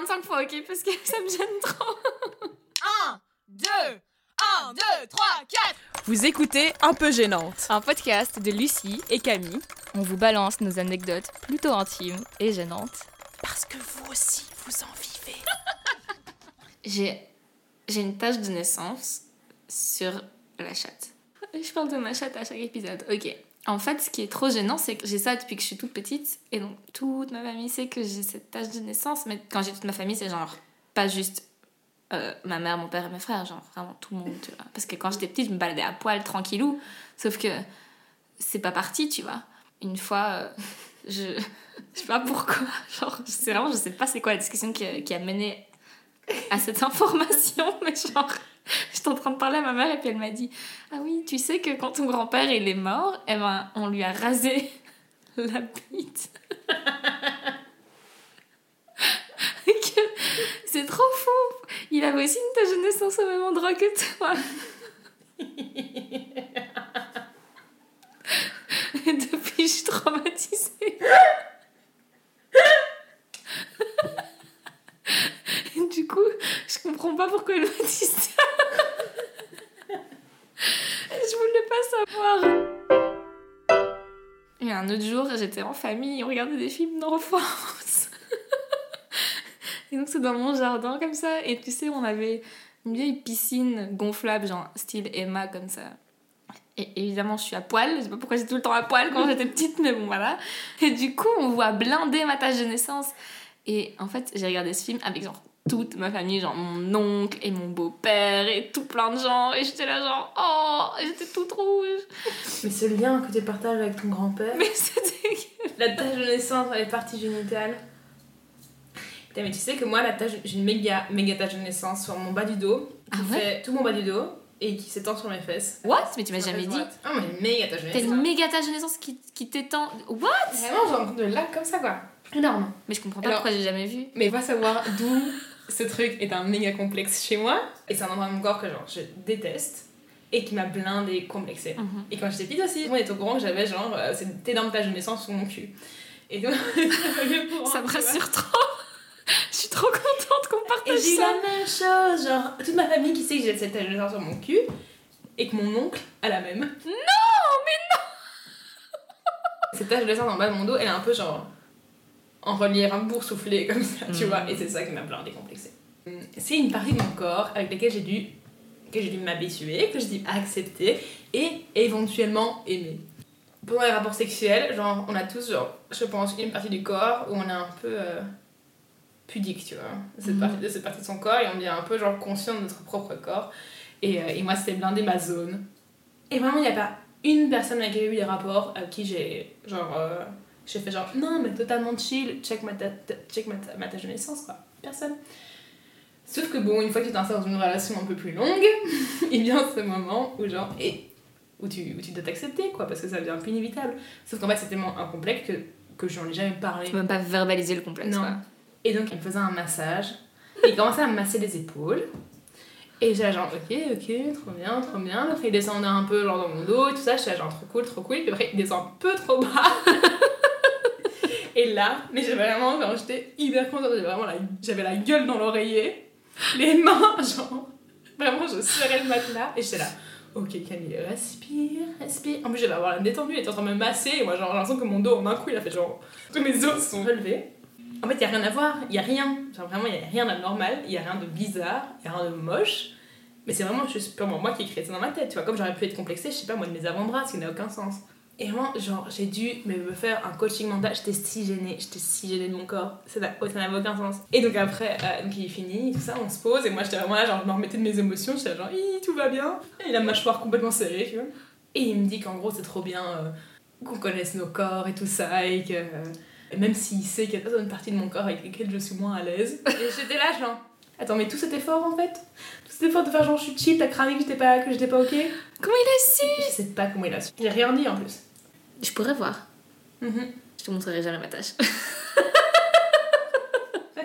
25 fois, ok Parce que ça me gêne trop. 1, 2, 1, 2, 3, 4 Vous écoutez Un peu gênante. Un podcast de Lucie. Et Camille, On vous balance nos anecdotes plutôt intimes et gênantes. parce que vous aussi, vous en vivez. J'ai, j'ai une tache de naissance sur la chatte. Je parle de ma chatte à chaque épisode. Ok. En fait, ce qui est trop gênant, c'est que j'ai ça depuis que je suis toute petite. Et donc, toute ma famille sait que j'ai cette tache de naissance. Mais quand j'ai toute ma famille, c'est genre pas juste euh, ma mère, mon père et mes frères. Genre vraiment tout le monde, tu vois. Parce que quand j'étais petite, je me baladais à poil, tranquillou. Sauf que c'est pas parti, tu vois. Une fois, euh, je. Je sais pas pourquoi. Genre, c'est vraiment, je sais pas c'est quoi la discussion qui a, qui a mené à cette information, mais genre, j'étais en train de parler à ma mère et puis elle m'a dit Ah oui, tu sais que quand ton grand-père il est mort, eh ben, on lui a rasé la bite. C'est trop fou Il avait aussi une tache de naissance au même endroit que toi. Depuis, je suis traumatisée. Du coup, je comprends pas pourquoi elle m'a dit ça. Un autre jour, j'étais en famille, on regardait des films d'enfance. Et donc c'est dans mon jardin comme ça. Et tu sais, on avait une vieille piscine gonflable, genre style Emma comme ça. Et évidemment, je suis à poil. Je sais pas pourquoi j'étais tout le temps à poil quand j'étais petite, mais bon, voilà. Et du coup, on voit blinder ma tâche de naissance. Et en fait, j'ai regardé ce film avec genre toute ma famille, genre mon oncle et mon beau-père et tout plein de gens. Et j'étais là, genre, oh, j'étais toute rouge. Mais ce lien que tu partages avec ton grand-père, Mais c'était. la tache de naissance dans les parties génitales. Putain, mais tu sais que moi, la tache, j'ai une méga, méga tache de naissance sur mon bas du dos, qui Ah ouais fait tout mon bas du dos et qui s'étend sur mes fesses. What? Mais tu m'as jamais dit. Ah, mais une méga tache de T'as naissance. une méga tâche de naissance qui, qui t'étend. What? Vraiment, genre de là, comme ça, quoi. Énorme. Mais je comprends pas Alors- pourquoi j'ai jamais vu. Mais va savoir d'où ce truc est un méga complexe chez moi. Et c'est un endroit de mon corps que genre je déteste et qui m'a blindé complexé. Mhm. Et quand j'étais petite aussi, on était au courant que j'avais genre euh, cette énorme tache de naissance sur mon cul. Et donc, Ça me rassure trop. Je suis trop contente qu'on Et partage j'ai eu ça. la même chose, genre toute ma famille qui sait que j'ai cette tache de naissance sur mon cul et que mon oncle a la même. Non, mais Cette tache de naissance en bas de mon dos, elle est un peu genre en relief, un boursouflé comme ça, tu Mhm. vois, et c'est ça qui m'a blindé complexé. C'est une partie de mon corps avec laquelle j'ai dû que j'ai dû m'habituer, que j'ai dû accepter et éventuellement aimer. Pendant les rapports sexuels, genre on a tous genre je pense une partie du corps où on est un peu euh, pudique, tu vois, cette Mhm. partie de cette partie de son corps et on est un peu genre conscient de notre propre corps. Et, euh, et moi c'était blindé ma zone. Et vraiment il n'y a pas une personne avec qui j'ai eu des rapports avec qui j'ai genre euh, j'ai fait genre non mais totalement chill, check ma check ma, ma tâche de naissance quoi. Personne. Sauf que bon, une fois que tu t'installes dans une relation un peu plus longue, il vient ce moment où genre et où tu, où tu dois t'accepter quoi parce que ça devient un peu inévitable. Sauf qu'en fait c'est tellement un complexe que, que j'en ai jamais parlé. Tu peux même pas verbaliser le complexe. Non. quoi. Et donc il me faisait un massage. Et il commençait à me masser les épaules. Et j'étais genre, ok, ok, trop bien, trop bien. Après il descendait un peu genre dans mon dos et tout ça. J'étais genre, trop cool, trop cool. Puis après il descend un peu trop bas. et là, mais j'avais vraiment, j'étais hyper contente. J'avais vraiment la, la gueule dans l'oreiller. Les mains, genre, vraiment je serrais le matelas. Et j'étais là, ok Camille, respire, respire. En plus j'avais avoir la détendue, elle était en train de me masser. Et moi j'ai l'impression que mon dos en un coup il a fait genre, tous mes os sont relevés. En fait, il n'y a rien à voir, il n'y a rien. Genre vraiment, il n'y a rien d'anormal, il n'y a rien de bizarre, il n'y a rien de moche. Mais c'est vraiment juste purement moi qui ai créé ça dans ma tête, tu vois. Comme j'aurais pu être complexée, je sais pas, moi, de mes avant-bras, ce qui n'a aucun sens. Et vraiment, genre, j'ai dû me faire un coaching mental. J'étais si gênée, j'étais si gênée de mon corps. Ça n'a- ça n'avait aucun sens. Et donc après, euh, donc il est fini, tout ça, on se pose. Et moi, j'étais vraiment là, genre, je me remettais de mes émotions. J'étais genre, tout va bien. Et la mâchoire complètement serrée, tu vois. Et il me dit qu'en gros, c'est trop bien euh, qu'on connaisse nos corps et tout ça. Et que. euh, même s'il sait qu'il y a certaines parties de mon corps avec lesquelles je suis moins à l'aise. Et j'étais là, genre. Attends, mais tout cet effort en fait Tout cet effort de faire genre je suis chill, t'as cramé que j'étais pas, que j'étais pas ok Comment il a su Je sais pas comment il a su. J'ai rien dit en plus. Je pourrais voir. Mhm. Je te montrerai jamais ma tâche.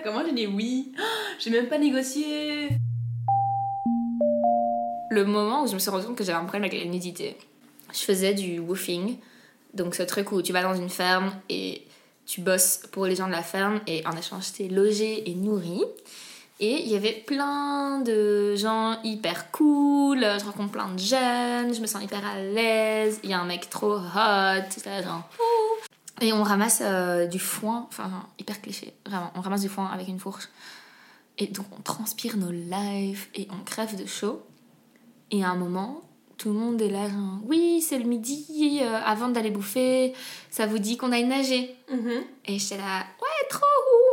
Comment j'ai dit oui J'ai même pas négocié le moment où je me suis rendu compte que j'avais un problème avec la nudité. Je faisais du woofing, donc ce truc où tu vas dans une ferme et tu bosses pour les gens de la ferme et en échange, t'es logé et nourri. Et il y avait plein de gens hyper cool, je rencontre plein de jeunes, je me sens hyper à l'aise, il y a un mec trop hot, ça, genre... ouh. Et on ramasse euh, du foin, enfin hyper cliché, vraiment, on ramasse du foin avec une fourche. Et donc on transpire nos lives et on crève de chaud. Et à un moment, tout le monde est là, genre, oui, c'est le midi, euh, avant d'aller bouffer, ça vous dit qu'on aille nager. Et j'étais là, ouais, trop,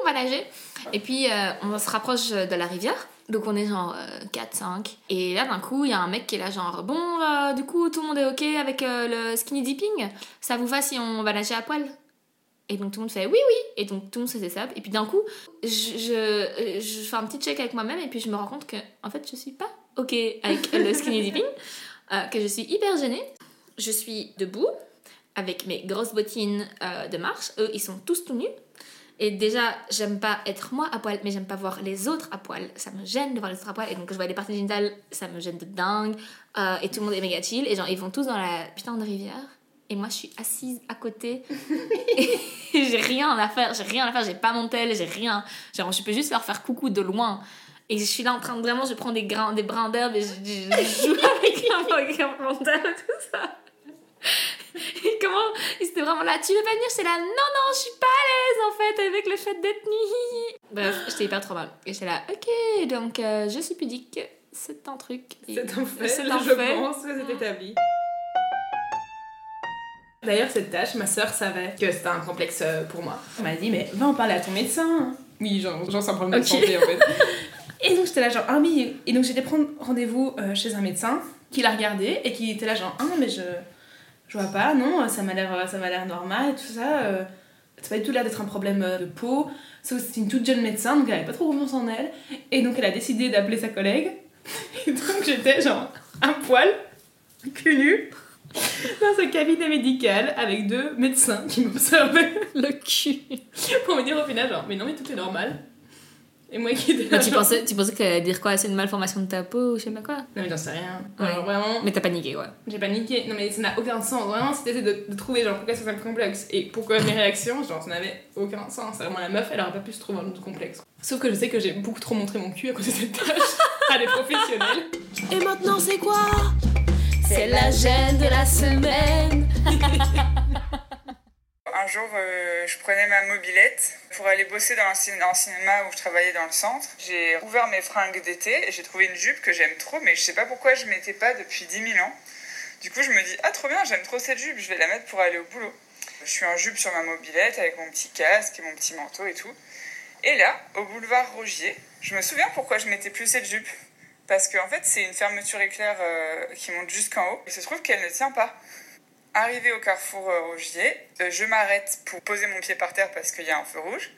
on va nager. Et puis, euh, on se rapproche de la rivière. Donc, on est genre 4-5. Et là, d'un coup, il y a un mec qui est là, genre, bon, euh, du coup, tout le monde est OK avec euh, le skinny dipping? Ça vous va si on va nager à poil? Et donc, tout le monde fait oui, oui. Et donc, tout le monde se ça. Et puis, d'un coup, je, je, je fais un petit check avec moi-même. Et puis, je me rends compte que, en fait, je suis pas OK avec le skinny dipping. euh, que je suis hyper gênée. Je suis debout avec mes grosses bottines euh, de marche. Eux, ils sont tous tout nus. Et déjà, j'aime pas être moi à poil, mais j'aime pas voir les autres à poil. Ça me gêne de voir les autres à poil. Et donc, je vois les parties génitales, ça me gêne de dingue. Euh, et tout le monde est méga chill. Et genre, ils vont tous dans la putain de rivière. Et moi, je suis assise à côté. et j'ai rien à faire. J'ai rien à faire. J'ai pas mon tel. J'ai rien. Genre, je peux juste leur faire coucou de loin. Et je suis là en train de vraiment, je prends des, grains, des brins d'herbe et je, je- je joue avec un mental et tout ça. Comment Ils étaient vraiment là, tu veux pas venir? J'étais là, non, non, je suis pas à l'aise en fait avec le fait d'être nue. Bref, j'étais hyper trop mal. Et j'étais là, ok, donc euh, je suis pudique, c'est un truc. C'est un fait, C'est un je fait. pense que c'est établi. D'ailleurs, cette tâche, ma sœur savait que c'était un complexe euh, pour moi. Elle m'a dit, mais va en parler à ton médecin. Oui, genre, genre c'est un problème de Ok. santé en fait. Et donc j'étais là, genre, ah oui. Et donc j'étais prendre rendez-vous euh, chez un médecin qui l'a regardé et qui était là, genre, ah non, mais je, je vois pas, non, ça m'a l'air euh, ça m'a l'air normal et tout ça. Euh, c'est pas du tout l'air d'être un problème euh, de peau. Sauf c'était une toute jeune médecin, donc elle avait pas trop confiance en elle. Et donc elle a décidé d'appeler sa collègue. Et donc j'étais genre un poil, cul nu, dans un cabinet médical avec deux médecins qui m'observaient Le cul. pour me dire au final genre mais non mais tout est normal. Et moi qui étais là tu pensais, tu pensais que dire quoi? C'est une malformation de ta peau ou je sais pas quoi? Non mais j'en sais rien. Ouais. Alors vraiment, Mais t'as paniqué, quoi. j'ai paniqué. Non mais ça n'a aucun sens. Vraiment si t'essaies de, de trouver genre pourquoi c'est un complexe et pourquoi mes réactions, genre ça n'avait aucun sens. C'est vraiment la meuf, elle aurait pas pu se trouver un autre complexe. Sauf que je sais que j'ai beaucoup trop montré mon cul à cause de cette tâche à des professionnels. Et maintenant, c'est quoi? C'est la gêne de la semaine. Un jour, euh, je prenais ma mobilette pour aller bosser dans un, cinéma où je travaillais dans le centre. J'ai ouvert mes fringues d'été et j'ai trouvé une jupe que j'aime trop, mais je sais pas pourquoi je mettais pas depuis 10 000 ans. Du coup, je me dis, ah trop bien, j'aime trop cette jupe, je vais la mettre pour aller au boulot. Je suis en jupe sur ma mobilette avec mon petit casque et mon petit manteau et tout. Et là, au boulevard Rogier, je me souviens pourquoi je mettais plus cette jupe. Parce qu'en fait, c'est une fermeture éclair euh, qui monte jusqu'en haut. Il se trouve qu'elle ne tient pas. Arrivé au carrefour euh, Rogier, euh, je m'arrête pour poser mon pied par terre parce qu'il y a un feu rouge.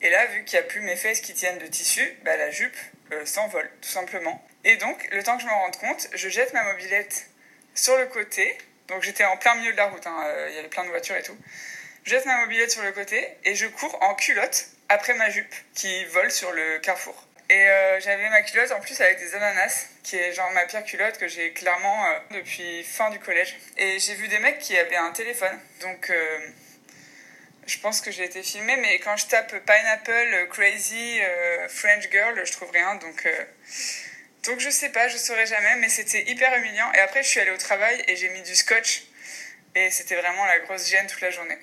Et là, vu qu'il n'y a plus mes fesses qui tiennent de tissu, bah, la jupe euh, s'envole, tout simplement. Et donc, le temps que je me rende compte, je jette ma mobilette sur le côté. Donc, j'étais en plein milieu de la route, hein, euh, il y avait plein de voitures et tout. Je jette ma mobilette sur le côté et je cours en culotte après ma jupe qui vole sur le carrefour. Et euh, j'avais ma culotte en plus avec des ananas, qui est genre ma pire culotte que j'ai clairement euh, depuis fin du collège. Et j'ai vu des mecs qui avaient un téléphone. Donc euh, je pense que j'ai été filmée, mais quand je tape Pineapple, Crazy, French Girl, je trouve rien. Donc, donc je sais pas, je saurais jamais, mais c'était hyper humiliant. Et après je suis allée au travail et j'ai mis du scotch. Et c'était vraiment la grosse gêne toute la journée.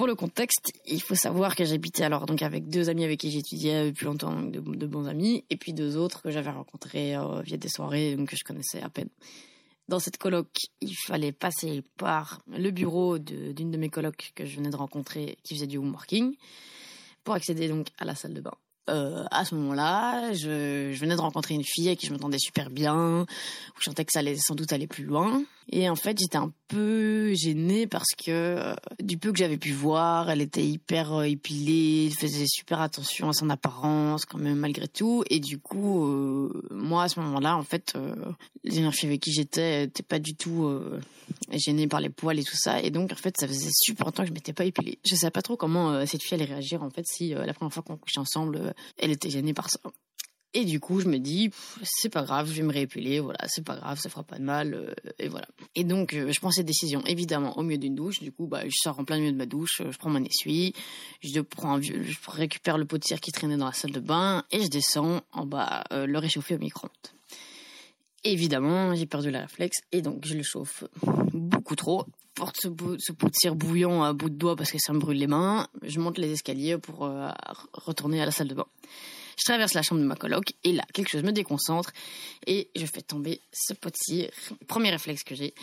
Pour le contexte, il faut savoir que j'habitais alors donc avec deux amis avec qui j'étudiais depuis longtemps, de, de bons amis, et puis deux autres que j'avais rencontrés euh, via des soirées, donc que je connaissais à peine. Dans cette coloc, il fallait passer par le bureau d'une de, mes colocs que je venais de rencontrer, qui faisait du homeworking, pour accéder donc à la salle de bain. Euh, à ce moment-là, je, je venais de rencontrer une fille avec qui je m'entendais super bien, où je sentais que ça allait sans doute aller plus loin. Et en fait, j'étais un peu gênée parce que euh, du peu que j'avais pu voir, elle était hyper euh, épilée, elle faisait super attention à son apparence quand même malgré tout. Et du coup, euh, moi à ce moment-là, en fait, les dernières filles avec qui j'étais n'étaient pas du tout gênées par les poils et tout ça. Et donc, en fait, ça faisait super longtemps que je m'étais pas épilée. Je savais pas trop comment cette fille allait réagir en fait si la première fois qu'on couchait ensemble, elle était gênée par ça. Et du coup, je me dis, c'est pas grave, je vais me réépiler, voilà, c'est pas grave, ça fera pas de mal, euh, et voilà. Et donc, euh, je prends cette décision, évidemment, au milieu d'une douche. Du coup, bah, je sors en plein milieu de ma douche, euh, je prends mon essuie, je, prends un je récupère le pot de cire qui traînait dans la salle de bain, et je descends en bas le réchauffer au micro-ondes. Évidemment, j'ai perdu le réflexe, et donc je le chauffe beaucoup trop. Porte ce, ce pot de cire bouillant à bout de doigt parce que ça me brûle les mains. Je monte les escaliers pour retourner à la salle de bain. Je traverse la chambre de ma coloc et là, quelque chose me déconcentre et je fais tomber ce pot. Premier réflexe que j'ai,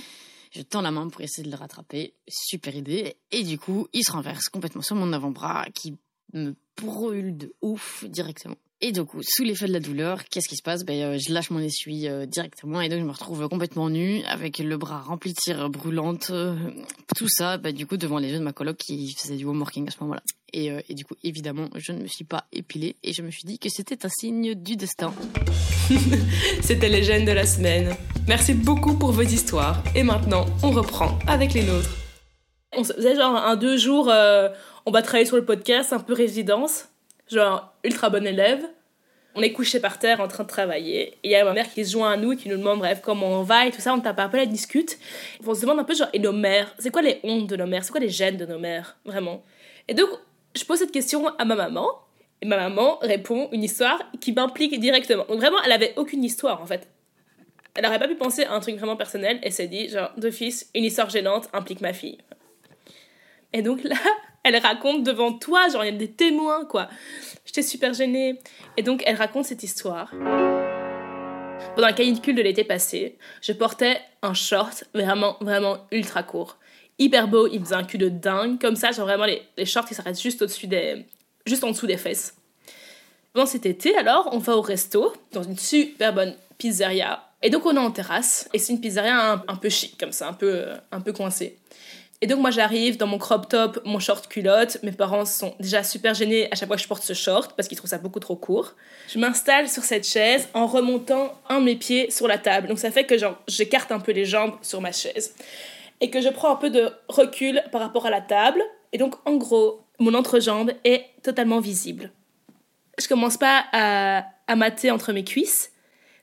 je tends la main pour essayer de le rattraper. Super idée. Et du coup, il se renverse complètement sur mon avant-bras qui me brûle de ouf directement. Et du coup, sous l'effet de la douleur, qu'est-ce qui se passe? Ben, euh, Je lâche mon essuie euh, directement et donc je me retrouve complètement nue avec le bras rempli de cire brûlante. euh, tout ça, ben, du coup, devant les yeux de ma coloc qui faisait du homeworking à ce moment-là. Et, euh, et du coup, évidemment, je ne me suis pas épilée et je me suis dit que c'était un signe du destin. C'était les gènes de la semaine. Merci beaucoup pour vos histoires. Et maintenant, on reprend avec les nôtres. On se faisait genre un deux jours, euh, on va travailler sur le podcast, un peu résidence, genre ultra bon élève. On est couché par terre en train de travailler. Et il y a ma mère qui se joint à nous et qui nous demande bref comment on va et tout ça. On tape un peu la discute. On se demande un peu genre, et nos mères? C'est quoi les hontes de nos mères? C'est quoi les gènes de nos mères Vraiment? Et donc, je pose cette question à ma maman. Et ma maman répond une histoire qui m'implique directement. Donc vraiment, elle avait aucune histoire en fait. Elle aurait pas pu penser à un truc vraiment personnel et s'est dit, genre, d'office, une histoire gênante implique ma fille. Et donc là, elle raconte devant toi, genre, il y a des témoins, quoi. J'étais super gênée. Et donc, elle raconte cette histoire. Pendant la canicule de l'été passé, je portais un short vraiment, vraiment ultra court. Hyper beau, il faisait un cul de dingue, comme ça, genre vraiment les, shorts qui s'arrêtent juste au-dessus des. juste en dessous des fesses. Pendant cet été, alors, on va au resto, dans une super bonne pizzeria. Et donc, on est en terrasse, et c'est une pizzeria un, peu chic, comme ça, un peu, un peu coincée. Et donc, moi, j'arrive dans mon crop top, mon short culotte. Mes parents sont déjà super gênés à chaque fois que je porte ce short, parce qu'ils trouvent ça beaucoup trop court. Je m'installe sur cette chaise en remontant un de mes pieds sur la table. Donc, ça fait que, j'écarte un peu les jambes sur ma chaise. Et que je prends un peu de recul par rapport à la table. Et donc, en gros, mon entrejambe est totalement visible je commence pas à, mater entre mes cuisses.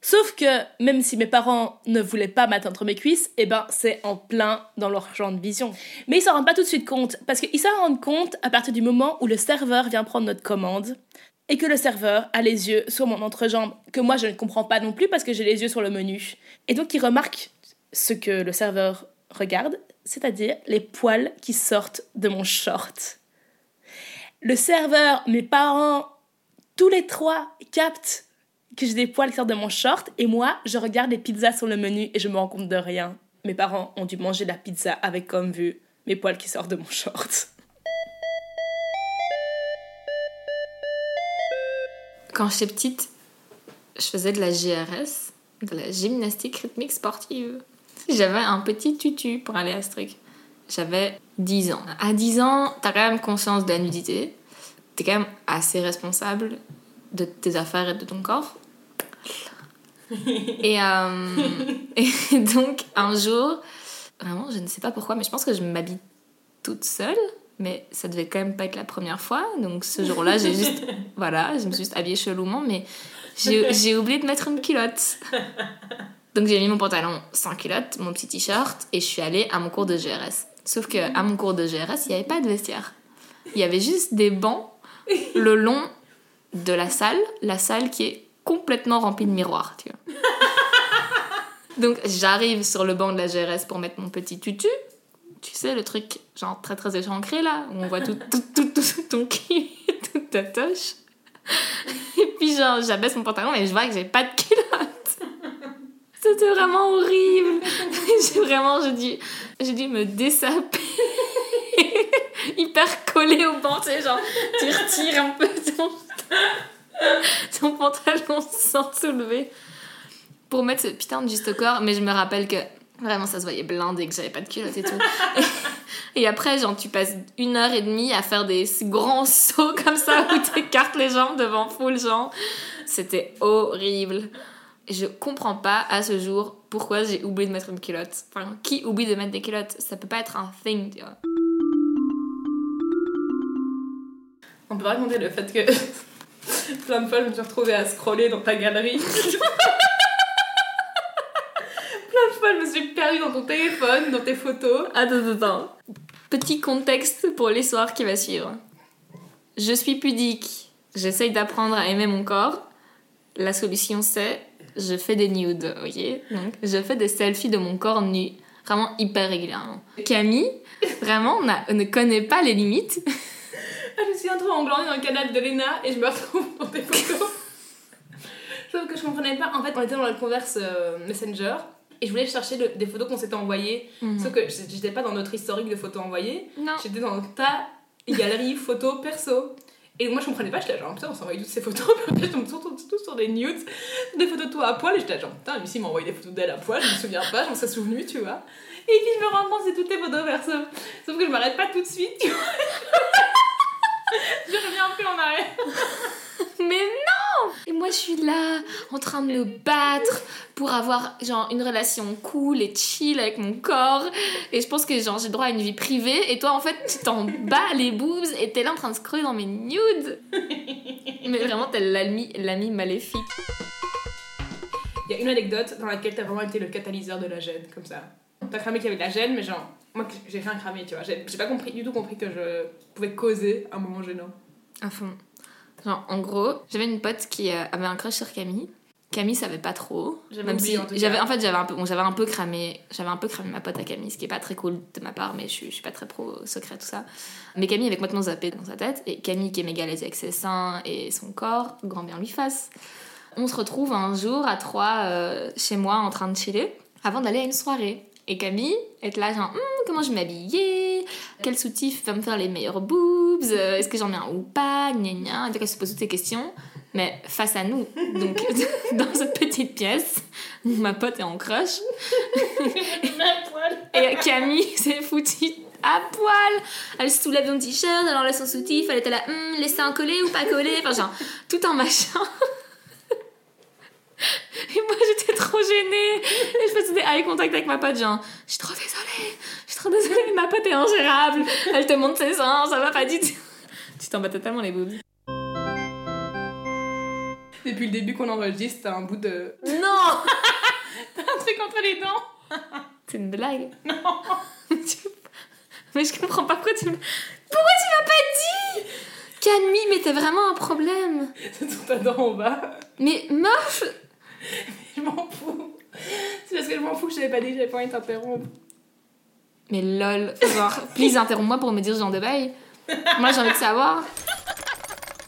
Sauf que même si mes parents ne voulaient pas mater entre mes cuisses, eh ben c'est en plein dans leur champ de vision. Mais ils s'en rendent pas tout de suite compte, parce qu'ils s'en rendent compte à partir du moment où le serveur vient prendre notre commande et que le serveur a les yeux sur mon entrejambe, que moi je ne comprends pas non plus parce que j'ai les yeux sur le menu. Et donc il remarque ce que le serveur regarde, c'est-à-dire les poils qui sortent de mon short. Le serveur, mes parents, tous les trois captent que j'ai des poils qui sortent de mon short et moi, je regarde les pizzas sur le menu et je me rends compte de rien. Mes parents ont dû manger la pizza avec comme vue mes poils qui sortent de mon short. Quand j'étais petite, je faisais de la GRS, de la gymnastique rythmique sportive. J'avais un petit tutu pour aller à ce truc. J'avais 10 ans. À 10 ans, t'as quand même conscience de la nudité. T'es quand même assez responsable de tes affaires et de ton corps. Et, euh, et donc, un jour, vraiment, je ne sais pas pourquoi, mais je pense que je m'habille toute seule. Mais ça devait quand même pas être la première fois. Donc, ce jour-là, j'ai juste. Voilà, je me suis juste habillée chelouement, mais j'ai j'ai oublié de mettre une culotte. Donc, j'ai mis mon pantalon sans culotte, mon petit t-shirt, et je suis allée à mon cours de GRS. Sauf que à mon cours de GRS, il n'y avait pas de vestiaire. Il y avait juste des bancs le long de la salle, la salle qui est complètement remplie de miroirs, tu vois. Donc j'arrive sur le banc de la GRS pour mettre mon petit tutu. Tu sais, le truc genre très très échancré là, où on voit tout, tout, tout, tout ton cul toute ta toche. Et puis genre j'abaisse mon pantalon et je vois que j'ai pas de culotte. C'était vraiment horrible. J'ai vraiment, j'ai dû, j'ai dû me dessaper. Hyper collé au banc, tu sais, genre, tu retires un peu ton, ton pantalon sans soulever pour mettre ce putain de juste corps. Mais je me rappelle que vraiment ça se voyait blindé que j'avais pas de culotte et tout. Et après, genre, tu passes une heure et demie à faire des grands sauts comme ça où tu écartes les jambes devant full gens. C'était horrible. Je comprends pas à ce jour pourquoi j'ai oublié de mettre une culotte. Enfin, qui oublie de mettre des culottes? Ça peut pas être un thing, tu vois. On peut raconter le fait que Plein de fois, je me suis retrouvée à scroller dans ta galerie. Plein de fois, je me suis perdue dans ton téléphone, dans tes photos. Attends, attends. Petit contexte pour l'histoire qui va suivre. Je suis pudique. J'essaye d'apprendre à aimer mon corps. La solution, c'est je fais des nudes, ok Donc, je fais des selfies de mon corps nu, vraiment hyper régulièrement. Camille, vraiment, n'a- ne connaît pas les limites. Ah, je me suis retrouvée en glandée dans le canal de Lena et je me retrouve dans tes photos. Sauf que je comprenais pas. En fait, on était dans le converse euh, Messenger et je voulais chercher le- des photos qu'on s'était envoyées. Sauf que j'étais pas dans notre historique de photos envoyées. Non. J'étais dans ta galerie photo perso. Et moi je comprenais pas, j'étais genre putain on s'envoie toutes ces photos, puis après je tombe surtout tous sur des nudes, des photos de toi à poil, et j'étais genre putain Lucie m'a envoyé des photos d'elle à poil, je me souviens pas, j'en serais souvenu, tu vois. Et puis je me rends compte c'est toutes tes photos perso. Sauf que je m'arrête pas tout de suite, tu vois. je reviens un peu en arrière. Mais non Et moi, je suis là, en train de me battre pour avoir, genre, une relation cool et chill avec mon corps. Et je pense que, genre, j'ai droit à une vie privée. Et toi, en fait, tu t'en bats les boobs et t'es là en train de scroller dans mes nudes. Mais vraiment, t'es l'ami, l'ami maléfique. Il y a une anecdote dans laquelle t'as vraiment été le catalyseur de la gêne, comme ça. T'as cramé qu'il y avait de la gêne, mais genre, moi j'ai rien cramé, tu vois. J'ai j'ai pas compris, du tout compris que je pouvais causer un moment gênant. À fond. Genre, en gros, j'avais une pote qui euh, avait un crush sur Camille. Camille savait pas trop. J'avais Même oublié, si en tout cas. j'avais en fait j'avais un peu bon, j'avais un peu cramé j'avais un peu cramé ma pote à Camille ce qui est pas très cool de ma part mais je suis, je suis pas très pro secret tout ça mais Camille avait complètement zappé dans sa tête et Camille qui est méga l'aise avec ses seins et son corps grand bien lui fasse on se retrouve un jour à trois euh, chez moi en train de chiller avant d'aller à une soirée et Camille est là genre Hum, comment je vais m'habiller? Quel soutif va me faire les meilleurs boobs? Euh, est-ce que j'en mets un ou pas? Gna gna donc elle se pose toutes ces questions mais face à nous. Donc dans cette petite pièce où ma pote est en crush et Camille s'est foutue à poil. Elle se soulève son t-shirt elle enlève son soutif elle était là Hum, les seins collés ou pas collés? Enfin genre tout un machin et moi j'étais trop gênée et je faisais des eye contact avec ma pote genre je suis trop désolée je suis trop désolée ma pote est ingérable elle te montre ses seins ça va pas du tout. Tu t'en bats totalement les boobs. Depuis le début qu'on enregistre, t'as un bout de. non! Un truc entre les dents. C'est une blague. Non. Mais je comprends pas pourquoi tu me- pourquoi tu m'as pas dit? Camille mais t'as vraiment un problème. C'est sur ta dent en bas. mais meuf! Je m'en fous. C'est parce que je m'en fous que je t'avais pas dit que j'avais pas envie de t'interrompre. mais lol genre please interromps-moi pour me dire ce genre de bail moi j'ai envie de savoir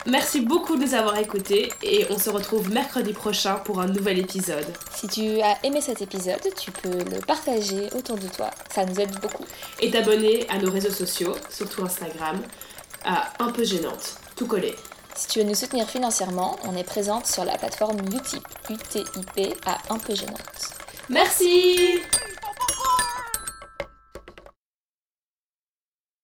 Merci beaucoup de nous avoir écoutés et on se retrouve mercredi prochain pour un nouvel épisode. Si tu as aimé cet épisode, tu peux le partager autour de toi. Ça nous aide beaucoup. Et t'abonner à nos réseaux sociaux, surtout Instagram, à Un peu gênante, tout collé. Si tu veux nous soutenir financièrement, on est présente sur la plateforme Utip, UTIP à un peu gênante. Merci.